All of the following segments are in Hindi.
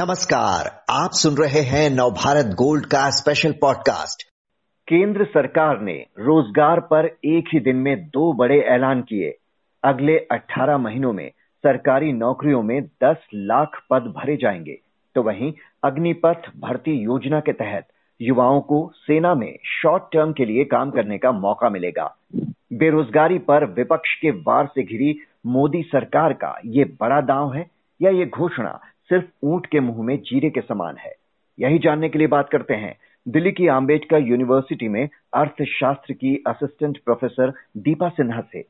नमस्कार, आप सुन रहे हैं नवभारत गोल्ड का स्पेशल पॉडकास्ट केंद्र सरकार ने रोज़गार पर एक ही दिन में दो बड़े ऐलान किए। अगले 18 महीनों में सरकारी नौकरियों में 10 लाख पद भरे जाएँगे। तो वहीं अग्निपथ भर्ती योजना के तहत युवाओं को सेना में शॉर्ट टर्म के लिए काम करने का मौका मिलेगा। बेरोजगारी पर विपक्ष के वार से घिरी मोदी सरकार का ये बड़ा दांव है या ये घोषणा सिर्फ़ ऊँट के मुँह में जीरे के समान है। यही जानने के लिए बात करते हैं। दिल्ली की आम्बेडकर यूनिवर्सिटी में अर्थशास्त्र की असिस्टेंट प्रोफेसर दीपा सिन्हा से।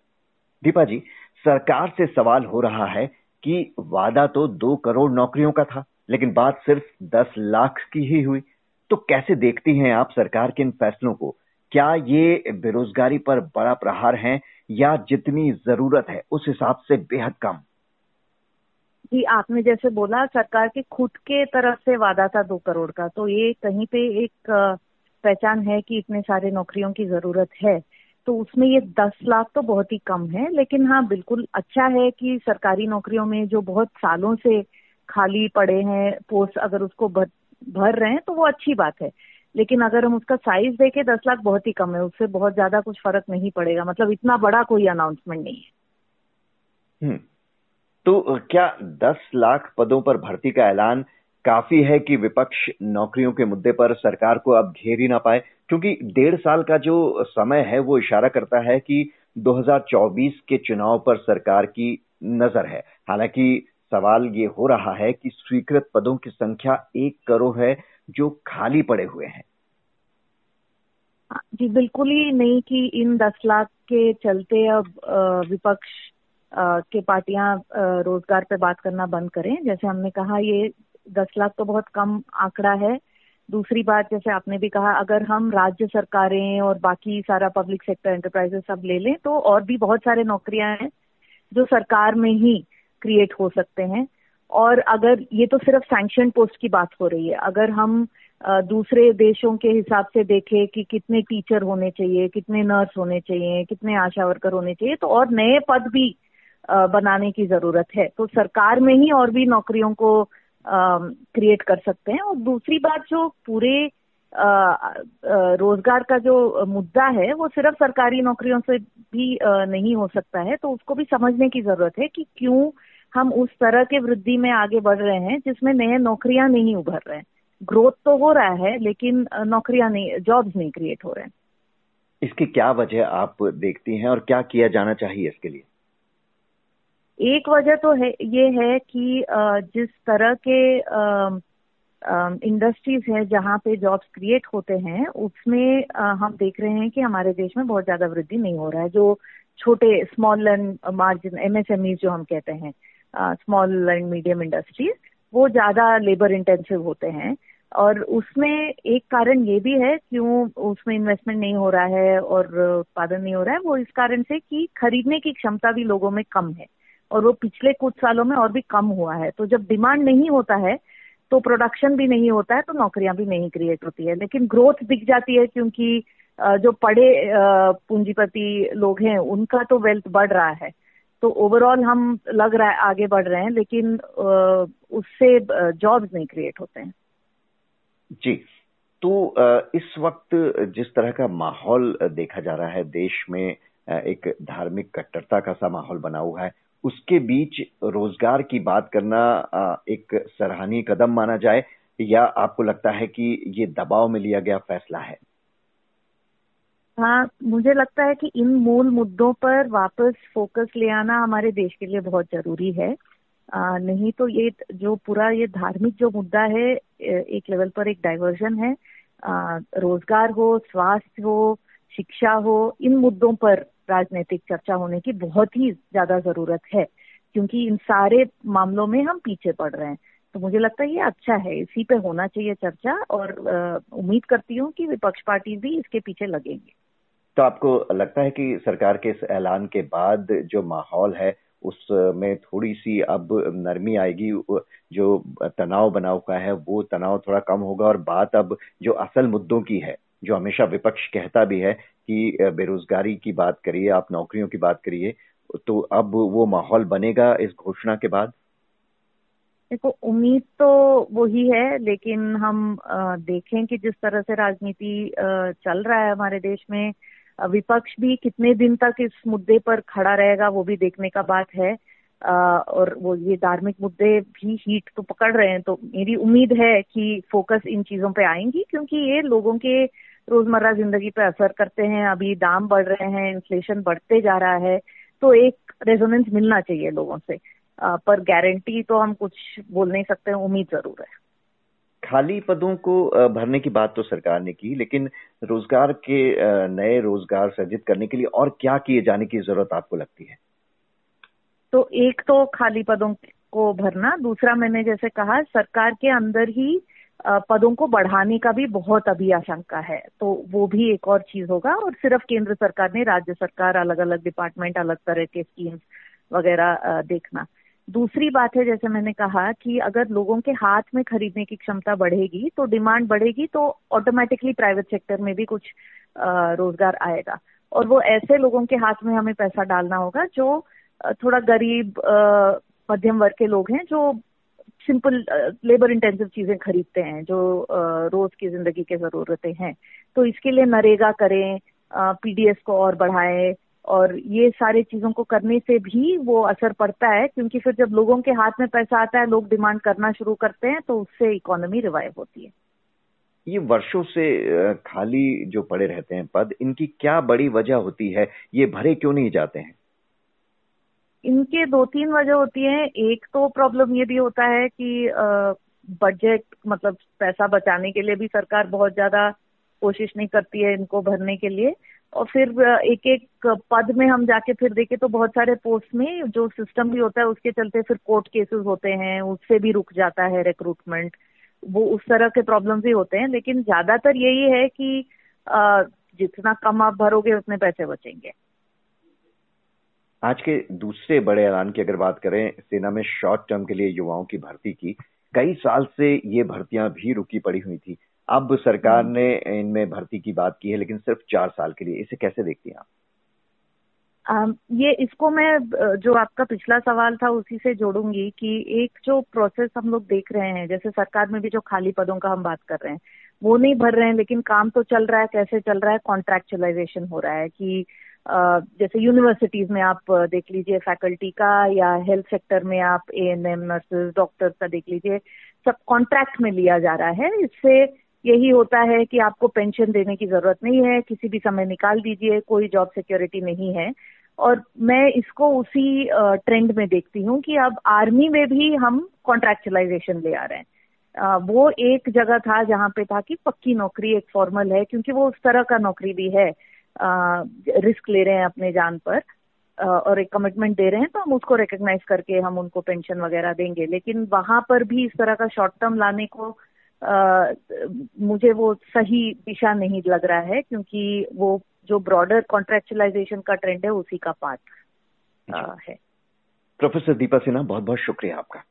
दीपा जी, सरकार से सवाल हो रहा है कि वादा तो दो करोड़ नौकरियों का था, लेकिन बात सिर्फ़ दस लाख की ही हुई। तो कैसे देखती हैं आप सरकार के इन फैसलों को? क्या ये बेरोजगारी पर बड़ा प्रहार है या जितनी ज़रूरत है उस हिसाब से बेहद कम? जी आपने जैसे बोला सरकार के खुद के तरफ़ से वादा था दो करोड़ का तो ये कहीं पे एक पहचान है कि इतने सारे नौकरियों की ज़रूरत है। तो उसमें ये दस लाख तो बहुत ही कम है लेकिन हाँ बिल्कुल अच्छा है कि सरकारी नौकरियों में जो बहुत सालों से खाली पड़े हैं पोस्ट अगर उसको भर, भर रहे हैं तो वो अच्छी बात है। लेकिन अगर हम उसका साइज़ देखें दस लाख बहुत ही कम है उससे बहुत ज़्यादा कुछ फ़र्क नहीं पड़ेगा मतलब इतना बड़ा कोई अनाउंसमेंट नहीं है। हम्म। तो क्या 10 लाख पदों पर भर्ती का ऐलान काफ़ी है कि विपक्ष नौकरियों के मुद्दे पर सरकार को अब घेर ही ना पाए? क्योंकि डेढ़ साल का जो समय है, वो इशारा करता है कि 2024 के चुनाव पर सरकार की नज़र है। हालाँकि सवाल ये हो रहा है कि स्वीकृत पदों की संख्या एक करोड़ है जो खाली पड़े हुए हैं। जी, बिल्कुल ही नहीं कि इन दस लाख के चलते अब विपक्ष के पार्टियाँ रोज़गार पे बात करना बंद करें। जैसे हमने कहा, ये दस लाख तो बहुत कम आंकड़ा है। दूसरी बात, जैसे आपने भी कहा, अगर हम राज्य सरकारें और बाकी सारा पब्लिक सेक्टर एंटरप्राइजेस सब ले लें तो और भी बहुत सारे नौकरियाँ हैं जो सरकार में ही क्रिएट हो सकते हैं। और अगर ये तो सिर्फ़ सैंक्शन पोस्ट की बात हो रही है। अगर हम दूसरे देशों के हिसाब से देखें कि कितने टीचर होने चाहिए, कितने नर्स होने चाहिए, कितने आशा वर्कर होने चाहिए तो और नए पद भी बनाने की ज़रूरत है। तो सरकार में ही और भी नौकरियों को क्रिएट कर सकते हैं। और दूसरी बात जो पूरे रोज़गार का जो मुद्दा है, वो सिर्फ़ सरकारी नौकरियों से भी नहीं हो सकता है। तो उसको भी समझने की ज़रूरत है कि क्यों हम उस तरह के वृद्धि में आगे बढ़ रहे हैं, जिसमें नए नौकरियाँ नहीं उभर रहे हैं। ग्रोथ तो हो रहा है, लेकिन नौकरियाँ नहीं जॉब्स नहीं क्रिएट हो रहे हैं। इसकी क्या वजह आप देखती हैं और क्या किया जाना चाहिए इसके लिए? एक वजह तो है, ये है कि जिस तरह के इंडस्ट्रीज़ है जहाँ पे जॉब्स क्रिएट होते हैं, उसमें हम देख रहे हैं कि हमारे देश में बहुत ज़्यादा वृद्धि नहीं हो रहा है। जो छोटे स्मॉल एंड मार्जिन एमएसएमई जो हम कहते हैं स्मॉल एंड मीडियम इंडस्ट्रीज़ वो ज़्यादा लेबर इंटेंसिव होते हैं। और उसमें एक कारण ये भी है, क्यों उसमें इन्वेस्टमेंट नहीं हो रहा है और उत्पादन नहीं हो रहा है, वो इस कारण से कि खरीदने की क्षमता भी लोगों में कम है। और वो पिछले कुछ सालों में और भी कम हुआ है। तो जब डिमांड नहीं होता है तो प्रोडक्शन भी नहीं होता है तो नौकरियाँ भी नहीं क्रिएट होती है। लेकिन ग्रोथ दिख जाती है क्योंकि जो पढ़े पूंजीपति लोग हैं, उनका तो वेल्थ बढ़ रहा है। तो ओवरऑल हम लग रहा है आगे बढ़ रहे हैं, लेकिन उससे जॉब्स नहीं क्रिएट होते हैं। जी। तो इस वक्त जिस तरह का माहौल देखा जा रहा है, देश में एक धार्मिक कट्टरता का सा माहौल बना हुआ है उसके बीच रोज़गार की बात करना एक सराहनीय कदम माना जाए या आपको लगता है कि ये दबाव में लिया गया फैसला है? हाँ मुझे लगता है कि इन मूल मुद्दों पर वापस फोकस ले आना हमारे देश के लिए बहुत ज़रूरी है। आ, नहीं तो ये जो पूरा ये धार्मिक जो मुद्दा है एक लेवल पर एक डाइवर्जन है। आ, रोज़गार हो स्वास्थ्य हो शिक्षा हो इन मुद्दों पर राजनीतिक चर्चा होने की बहुत ही ज़्यादा ज़रूरत है, क्योंकि इन सारे मामलों में हम पीछे पड़ रहे हैं। तो मुझे लगता है ये अच्छा है, इसी पे होना चाहिए चर्चा और उम्मीद करती हूँ कि विपक्ष पार्टी भी इसके पीछे लगेंगे। तो आपको लगता है कि सरकार के इस ऐलान के बाद जो माहौल है उसमें थोड़ी सी अब नरमी आएगी जो तनाव बनाव का है, वो तनाव थोड़ा कम होगा और बात अब जो असल मुद्दों की है जो हमेशा विपक्ष कहता भी है कि बेरोजगारी की बात करिए, आप नौकरियों की बात करिए तो अब वो माहौल बनेगा इस घोषणा के बाद? देखो, उम्मीद तो वही है, लेकिन हम देखें कि जिस तरह से राजनीति चल रहा है हमारे देश में विपक्ष भी कितने दिन तक इस मुद्दे पर खड़ा रहेगा वो भी देखने का बात है। और वो ये धार्मिक मुद्दे भी हीट तो पकड़ रहे हैं तो मेरी उम्मीद है कि फोकस इन चीज़ों पे आएँगी, क्योंकि ये लोगों के रोज़मर्रा ज़िंदगी पे असर करते हैं अभी दाम बढ़ रहे हैं इन्फ्लेशन बढ़ते जा रहा है तो एक रेजोनेंस मिलना चाहिए लोगों से। आ, पर गारंटी तो हम कुछ बोल नहीं सकते उम्मीद ज़रूर है। खाली पदों को भरने की बात तो सरकार ने की लेकिन रोज़गार के नए रोज़गार सृजित करने के लिए और क्या किए जाने की ज़रूरत आपको लगती है? तो एक तो खाली पदों को भरना दूसरा मैंने जैसे कहा सरकार के अंदर ही पदों को बढ़ाने का भी बहुत अभी आशंका है। तो वो भी एक और चीज़ होगा और सिर्फ़ केंद्र सरकार ने राज्य सरकार अलग अलग डिपार्टमेंट अलग तरह के स्कीम्स वगैरह देखना। दूसरी बात है, जैसे मैंने कहा कि अगर लोगों के हाथ में खरीदने की क्षमता बढ़ेगी तो डिमांड बढ़ेगी तो ऑटोमेटिकली प्राइवेट सेक्टर में भी कुछ रोज़गार आएगा। और वो ऐसे लोगों के हाथ में हमें पैसा डालना होगा जो थोड़ा गरीब मध्यम वर्ग के लोग हैं जो सिंपल लेबर इंटेंसिव चीज़ें खरीदते हैं, जो रोज की ज़िंदगी की जरूरतें हैं। तो इसके लिए नरेगा करें पीडीएस को और बढ़ाएँ, और ये सारे चीज़ों को करने से भी वो असर पड़ता है, क्योंकि फिर जब लोगों के हाथ में पैसा आता है, लोग डिमांड करना शुरू करते हैं तो उससे इकोनॉमी रिवाइव होती है। ये वर्षों से खाली जो पड़े रहते हैं पद, इनकी क्या बड़ी वजह होती है? ये भरे क्यों नहीं जाते हैं? इनके दो तीन वजह होती है। एक तो प्रॉब्लम ये भी होता है कि बजट मतलब पैसा बचाने के लिए भी सरकार बहुत ज़्यादा कोशिश नहीं करती है इनको भरने के लिए। और फिर एक एक पद में हम जाके फिर देखे तो बहुत सारे पोस्ट में जो सिस्टम भी होता है उसके चलते फिर कोर्ट केसेस होते हैं, उससे भी रुक जाता है रिक्रूटमेंट वो उस तरह के प्रॉब्लम भी होते हैं। लेकिन ज़्यादातर यही है कि जितना कम आप भरोगे, उतने पैसे बचेंगे। आज के दूसरे बड़े ऐलान की अगर बात करें सेना में शॉर्ट टर्म के लिए युवाओं की भर्ती की कई साल से ये भर्तियाँ भी रुकी पड़ी हुई थी। अब सरकार हम्म। ने इनमें भर्ती की बात की है लेकिन सिर्फ़ चार साल के लिए। इसे कैसे देखती हैं आप? ये इसको मैं जो आपका पिछला सवाल था उसी से जोड़ूँगी कि एक जो प्रोसेस हम लोग देख रहे हैं जैसे सरकार में भी जो खाली पदों का हम बात कर रहे हैं वो नहीं भर रहे हैं लेकिन काम तो चल रहा है कैसे चल रहा है कॉन्ट्रेक्चुअलाइजेशन हो रहा है कि जैसे यूनिवर्सिटीज में आप देख लीजिए फैकल्टी का या हेल्थ सेक्टर में आप A N M nurses doctors का देख लीजिए, सब कॉन्ट्रैक्ट में लिया जा रहा है। इससे यही होता है कि आपको पेंशन देने की ज़रूरत नहीं है, किसी भी समय निकाल दीजिए, कोई जॉब सिक्योरिटी नहीं है। और मैं इसको उसी ट्रेंड में देखती हूँ कि अब आर्मी में भी हम कॉन्ट्रैक्चुलाइजेशन ले आ रहे हैं। वो एक जगह था जहाँ पे था कि पक्की नौकरी एक फॉर्मल है, क्योंकि वो उस तरह का नौकरी भी है। रिस्क ले रहे हैं अपने जान पर और एक कमिटमेंट दे रहे हैं तो हम उसको रिकग्नाइज करके हम उनको पेंशन वगैरह देंगे। लेकिन वहाँ पर भी इस तरह का शॉर्ट टर्म लाने को आ, मुझे वो सही दिशा नहीं लग रहा है क्योंकि वो जो ब्रॉडर कॉन्ट्रेक्चुअलाइजेशन का ट्रेंड है उसी का पार्ट है। प्रोफेसर दीपा सिन्हा बहुत बहुत शुक्रिया आपका।